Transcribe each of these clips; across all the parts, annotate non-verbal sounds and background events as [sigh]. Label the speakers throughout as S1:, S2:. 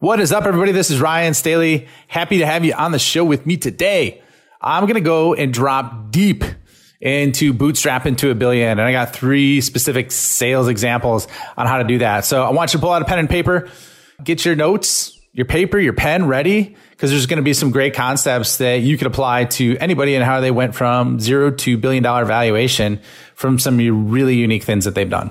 S1: What is up, everybody? This is Ryan Staley. Happy to have you on the show with me today. I'm going to go and drop deep into bootstrap into a billion. And I got three specific sales examples on how to do that. So I want you to pull out a pen and paper, get your notes, your paper, your pen ready, because there's going to be some great concepts that you could apply to anybody and how they went from zero to billion dollar valuation from some really unique things that they've done.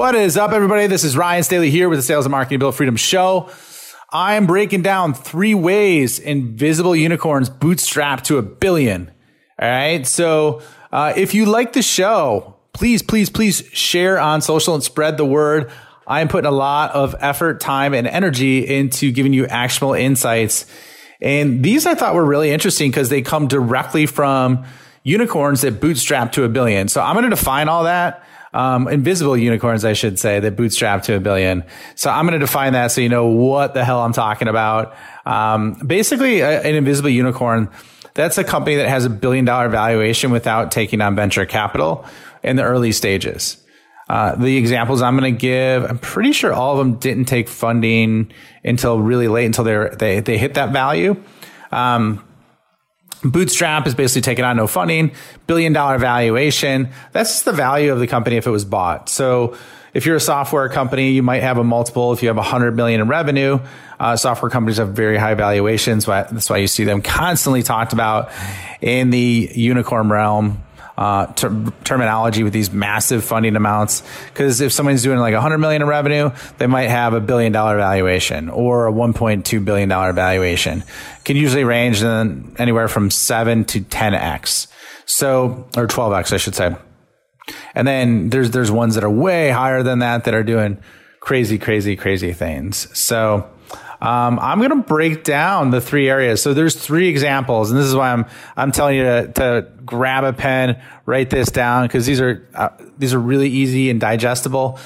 S1: What is up, everybody? This is Ryan Staley here with the Sales and Marketing Built Freedom Show. I am breaking down three ways invisible unicorns bootstrap to a billion. All right. So uh, if you like the show, please, please, please share on social and spread the word. I am putting a lot of effort, time, and energy into giving you actionable insights. And these I thought were really interesting because they come directly from unicorns that bootstrap to a billion. So I'm going to define all that um, invisible unicorns, I should say, that bootstrap to a billion. So I'm going to define that so you know what the hell I'm talking about. Um, basically, a, an invisible unicorn, that's a company that has a billion dollar valuation without taking on venture capital in the early stages. Uh, the examples I'm going to give, I'm pretty sure all of them didn't take funding until really late, until they they they hit that value. Um, Bootstrap is basically taking on no funding, billion dollar valuation. That's the value of the company if it was bought. So if you're a software company, you might have a multiple. If you have a hundred million in revenue, uh, software companies have very high valuations. That's why you see them constantly talked about in the unicorn realm uh, ter- terminology with these massive funding amounts. Because if someone's doing like 100 million in revenue, they might have a billion dollar valuation or a 1.2 billion dollar valuation. Can usually range in anywhere from seven to 10x. So, or 12x, I should say. And then there's there's ones that are way higher than that that are doing crazy, crazy, crazy things. So um, I'm going to break down the three areas. So there's three examples, and this is why I'm I'm telling you to, to grab a pen, write this down because these are uh, these are really easy and digestible.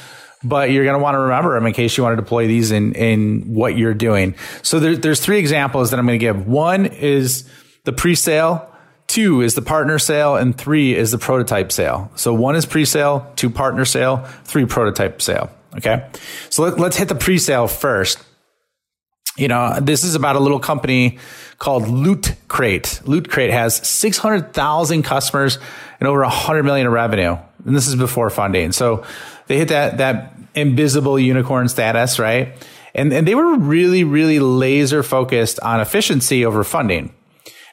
S1: But you're going to want to remember them in case you want to deploy these in in what you're doing. So there, there's three examples that I'm going to give. One is the pre-sale. Two is the partner sale and three is the prototype sale. So one is pre-sale, two partner sale, three prototype sale. Okay. So let, us hit the pre-sale first you know, this is about a little company called Loot Crate. Loot Crate has 600,000 customers and over 100 million in revenue. And this is before funding. So they hit that, that invisible unicorn status, right? And, and they were really, really laser focused on efficiency over funding.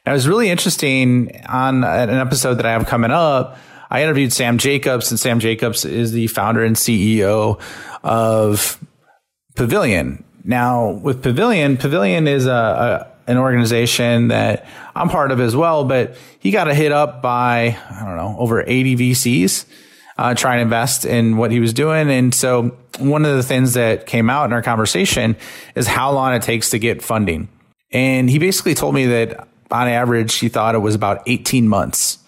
S1: Now, it was really interesting on an episode that I have coming up. I interviewed Sam Jacobs, and Sam Jacobs is the founder and CEO of Pavilion. Now, with Pavilion, Pavilion is a, a an organization that I'm part of as well, but he got a hit up by, I don't know, over 80 VCs, uh, trying to invest in what he was doing. And so one of the things that came out in our conversation is how long it takes to get funding. And he basically told me that on average, he thought it was about 18 months.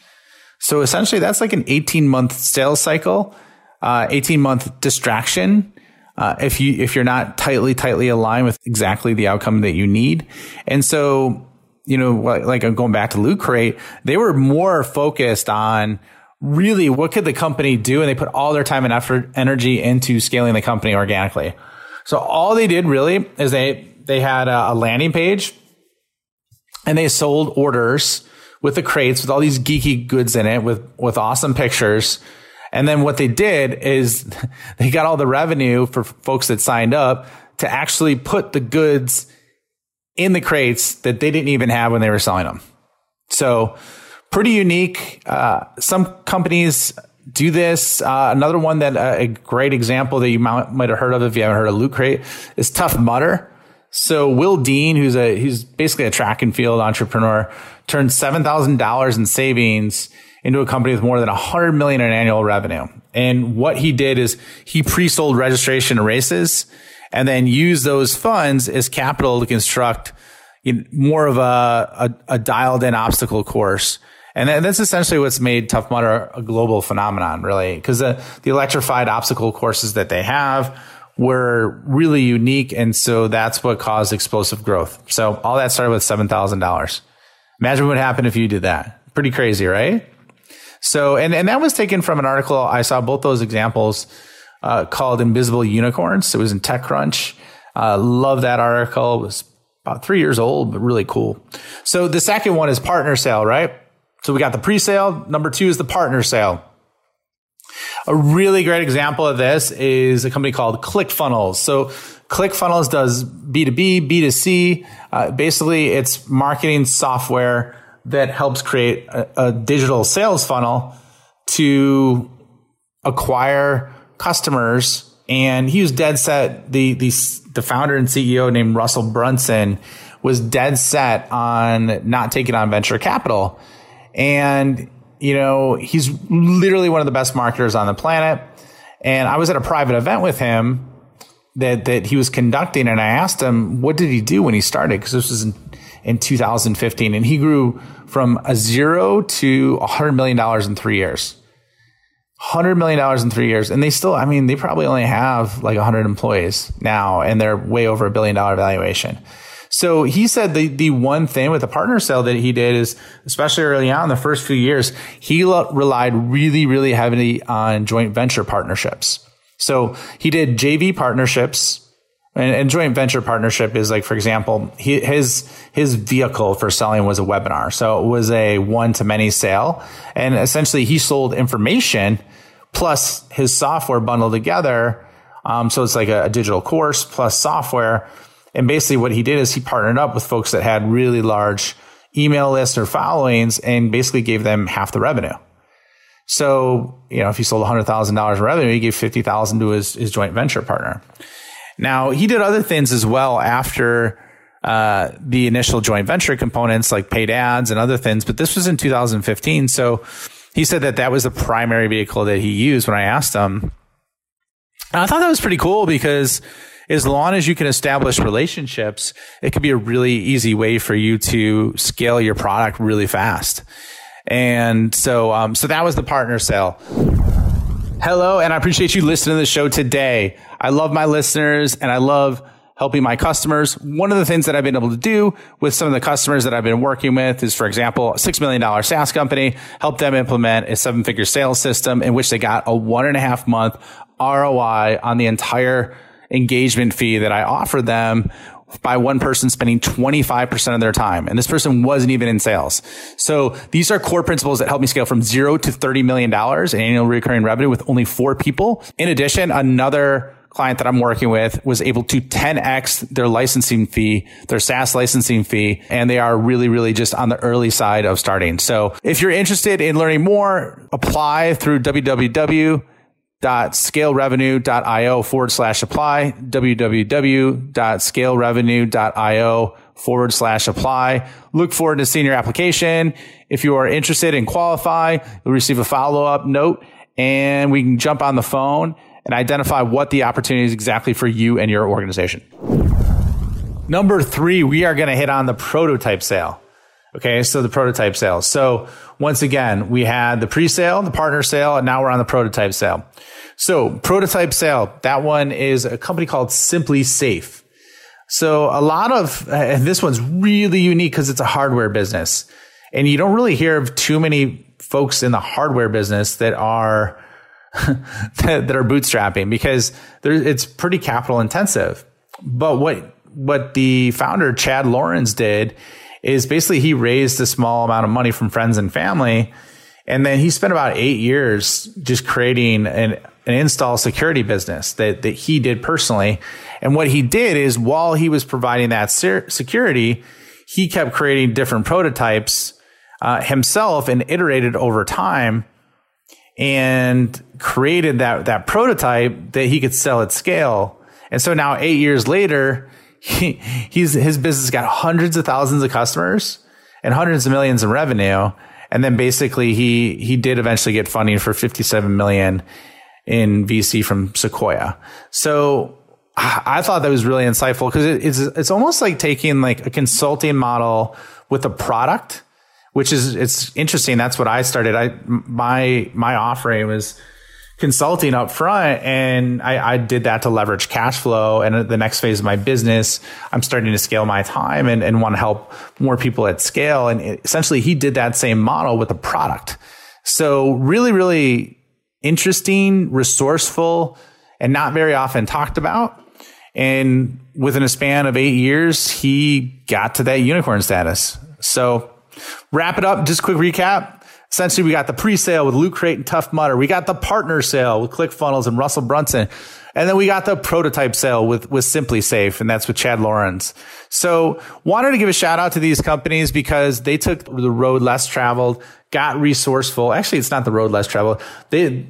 S1: So essentially that's like an 18 month sales cycle, uh, 18 month distraction uh, if you if you're not tightly tightly aligned with exactly the outcome that you need. And so, you know, like I'm going back to Loot Crate, they were more focused on really what could the company do, and they put all their time and effort, energy into scaling the company organically. So all they did really is they they had a, a landing page, and they sold orders with the crates with all these geeky goods in it with with awesome pictures and then what they did is [laughs] they got all the revenue for folks that signed up to actually put the goods in the crates that they didn't even have when they were selling them. So pretty unique. Uh, some companies do this. Uh, another one that uh, a great example that you might, might have heard of if you haven't heard of Loot Crate is Tough Mudder. So Will Dean, who's a he's basically a track and field entrepreneur, turned seven thousand dollars in savings into a company with more than 100 million in annual revenue. And what he did is he pre-sold registration races and then used those funds as capital to construct more of a, a, a dialed in obstacle course. And that's essentially what's made Tough Mudder a global phenomenon, really, because the, the electrified obstacle courses that they have were really unique. And so that's what caused explosive growth. So all that started with $7,000. Imagine what happened if you did that. Pretty crazy, right? So, and, and that was taken from an article. I saw both those examples uh, called Invisible Unicorns. It was in TechCrunch. Uh, love that article. It was about three years old, but really cool. So the second one is partner sale, right? So we got the pre-sale. Number two is the partner sale. A really great example of this is a company called ClickFunnels. So ClickFunnels does B2B, B2C. Uh, basically, it's marketing software that helps create a, a digital sales funnel to acquire customers. And he was dead set. The, the, the founder and CEO named Russell Brunson was dead set on not taking on venture capital. And you know, he's literally one of the best marketers on the planet. And I was at a private event with him that that he was conducting, and I asked him, "What did he do when he started?" Because this was in, in 2015, and he grew from a zero to a hundred million dollars in three years. Hundred million dollars in three years, and they still, I mean, they probably only have like hundred employees now, and they're way over a billion dollar valuation. So he said the, the one thing with the partner sale that he did is, especially early on, the first few years, he relied really, really heavily on joint venture partnerships. So he did JV partnerships and, and, joint venture partnership is like, for example, he, his his vehicle for selling was a webinar. So it was a one to many sale, and essentially he sold information plus his software bundled together. Um, so it's like a, a digital course plus software and basically what he did is he partnered up with folks that had really large email lists or followings and basically gave them half the revenue. So, you know, if he sold $100,000 in revenue, he gave 50,000 to his, his joint venture partner. Now, he did other things as well after uh, the initial joint venture components like paid ads and other things, but this was in 2015. So he said that that was the primary vehicle that he used when I asked him. And I thought that was pretty cool because as long as you can establish relationships, it could be a really easy way for you to scale your product really fast. And so, um, so that was the partner sale. Hello, and I appreciate you listening to the show today. I love my listeners and I love helping my customers. One of the things that I've been able to do with some of the customers that I've been working with is, for example, a $6 million SaaS company, help them implement a seven figure sales system in which they got a one and a half month ROI on the entire engagement fee that I offered them by one person spending 25% of their time. And this person wasn't even in sales. So these are core principles that help me scale from zero to $30 million in annual recurring revenue with only four people. In addition, another client that I'm working with was able to 10x their licensing fee, their SaaS licensing fee, and they are really, really just on the early side of starting. So if you're interested in learning more, apply through www www.scalerevenue.io forward slash apply, www.scalerevenue.io forward slash apply. Look forward to seeing your application. If you are interested and qualify, you'll receive a follow up note and we can jump on the phone and identify what the opportunity is exactly for you and your organization. Number three, we are going to hit on the prototype sale. Okay. So the prototype sale. So once again, we had the pre-sale, the partner sale, and now we're on the prototype sale. So prototype sale, that one is a company called SimpliSafe. So a lot of, this one's really unique because it's a hardware business and you don't really hear of too many folks in the hardware business that are, [laughs] that, that, are bootstrapping because it's pretty capital intensive. But what, what the founder, Chad Laurans did is basically he raised a small amount of money from friends and family. And then he spent about eight years just creating an an install security business that, that he did personally. And what he did is while he was providing that security, he kept creating different prototypes uh, himself and iterated over time and created that, that prototype that he could sell at scale. And so now eight years later, he, he's, his business got hundreds of thousands of customers and hundreds of millions in revenue. And then basically he, he did eventually get funding for 57 million in VC from Sequoia. So I thought that was really insightful because it's it's almost like taking like a consulting model with a product, which is it's interesting. That's what I started. I my my offering was consulting up front and I, I, did that to leverage cash flow. And the next phase of my business i'm starting to scale my time and, and want to help more people at scale. And it, essentially he did that same model with a product. So really really interesting resourceful and not very often talked about. And within a span of eight years he got to that unicorn status. So wrap it up just quick recap Essentially, we got the pre-sale with Loot Crate and Tough Mudder. We got the partner sale with ClickFunnels and Russell Brunson. And then we got the prototype sale with, with SimpliSafe, and that's with Chad Laurans. So wanted to give a shout out to these companies because they took the road less traveled, got resourceful. Actually, it's not the road less traveled. They,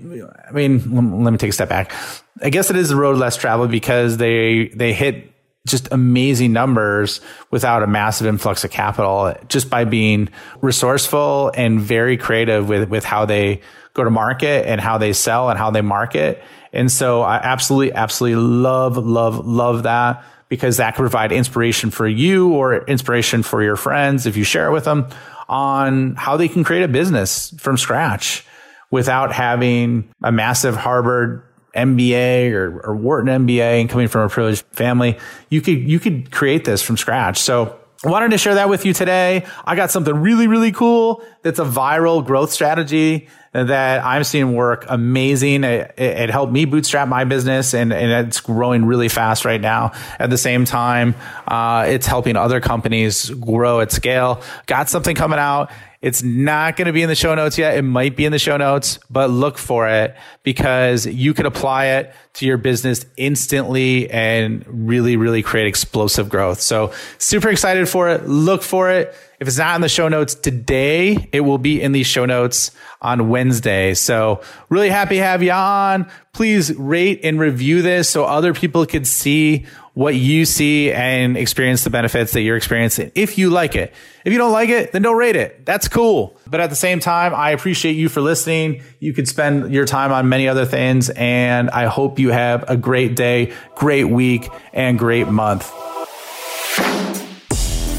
S1: I mean, let me take a step back. I guess it is the road less traveled because they, they hit just amazing numbers without a massive influx of capital just by being resourceful and very creative with, with how they go to market and how they sell and how they market. And so I absolutely, absolutely love, love, love that because that can provide inspiration for you or inspiration for your friends if you share it with them on how they can create a business from scratch without having a massive Harvard MBA or, or Wharton MBA and coming from a privileged family, you could, you could create this from scratch. So I wanted to share that with you today. I got something really, really cool that's a viral growth strategy that I'm seeing work amazing. It, it, helped me bootstrap my business and, and, it's growing really fast right now. At the same time, uh, it's helping other companies grow at scale. Got something coming out it's not going to be in the show notes yet. It might be in the show notes, but look for it because you could apply it to your business instantly and really, really create explosive growth. So super excited for it. Look for it. If it's not in the show notes today, it will be in the show notes on Wednesday. So really happy to have you on. Please rate and review this so other people can see what you see and experience the benefits that you're experiencing if you like it. If you don't like it, then don't rate it. That's cool. But at the same time, I appreciate you for listening. You could spend your time on many other things. And I hope you have a great day, great week, and great month.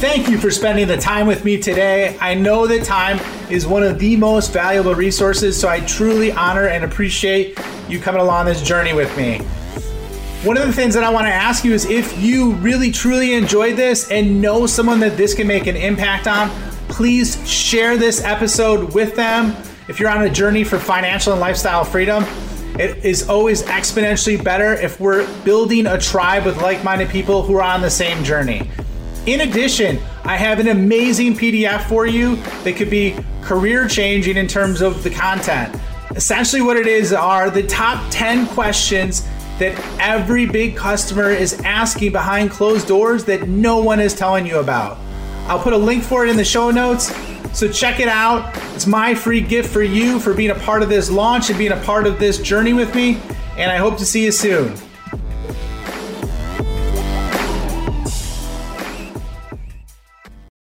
S1: Thank you for spending the time with me today. I know that time is one of the most valuable resources, so I truly honor and appreciate you coming along this journey with me. One of the things that I want to ask you is if you really truly enjoyed this and know someone that this can make an impact on, please share this episode with them. If you're on a journey for financial and lifestyle freedom, it is always exponentially better if we're building a tribe with like minded people who are on the same journey. In addition, I have an amazing PDF for you that could be career changing in terms of the content. Essentially, what it is are the top 10 questions that every big customer is asking behind closed doors that no one is telling you about. I'll put a link for it in the show notes. So check it out. It's my free gift for you for being a part of this launch and being a part of this journey with me. And I hope to see you soon.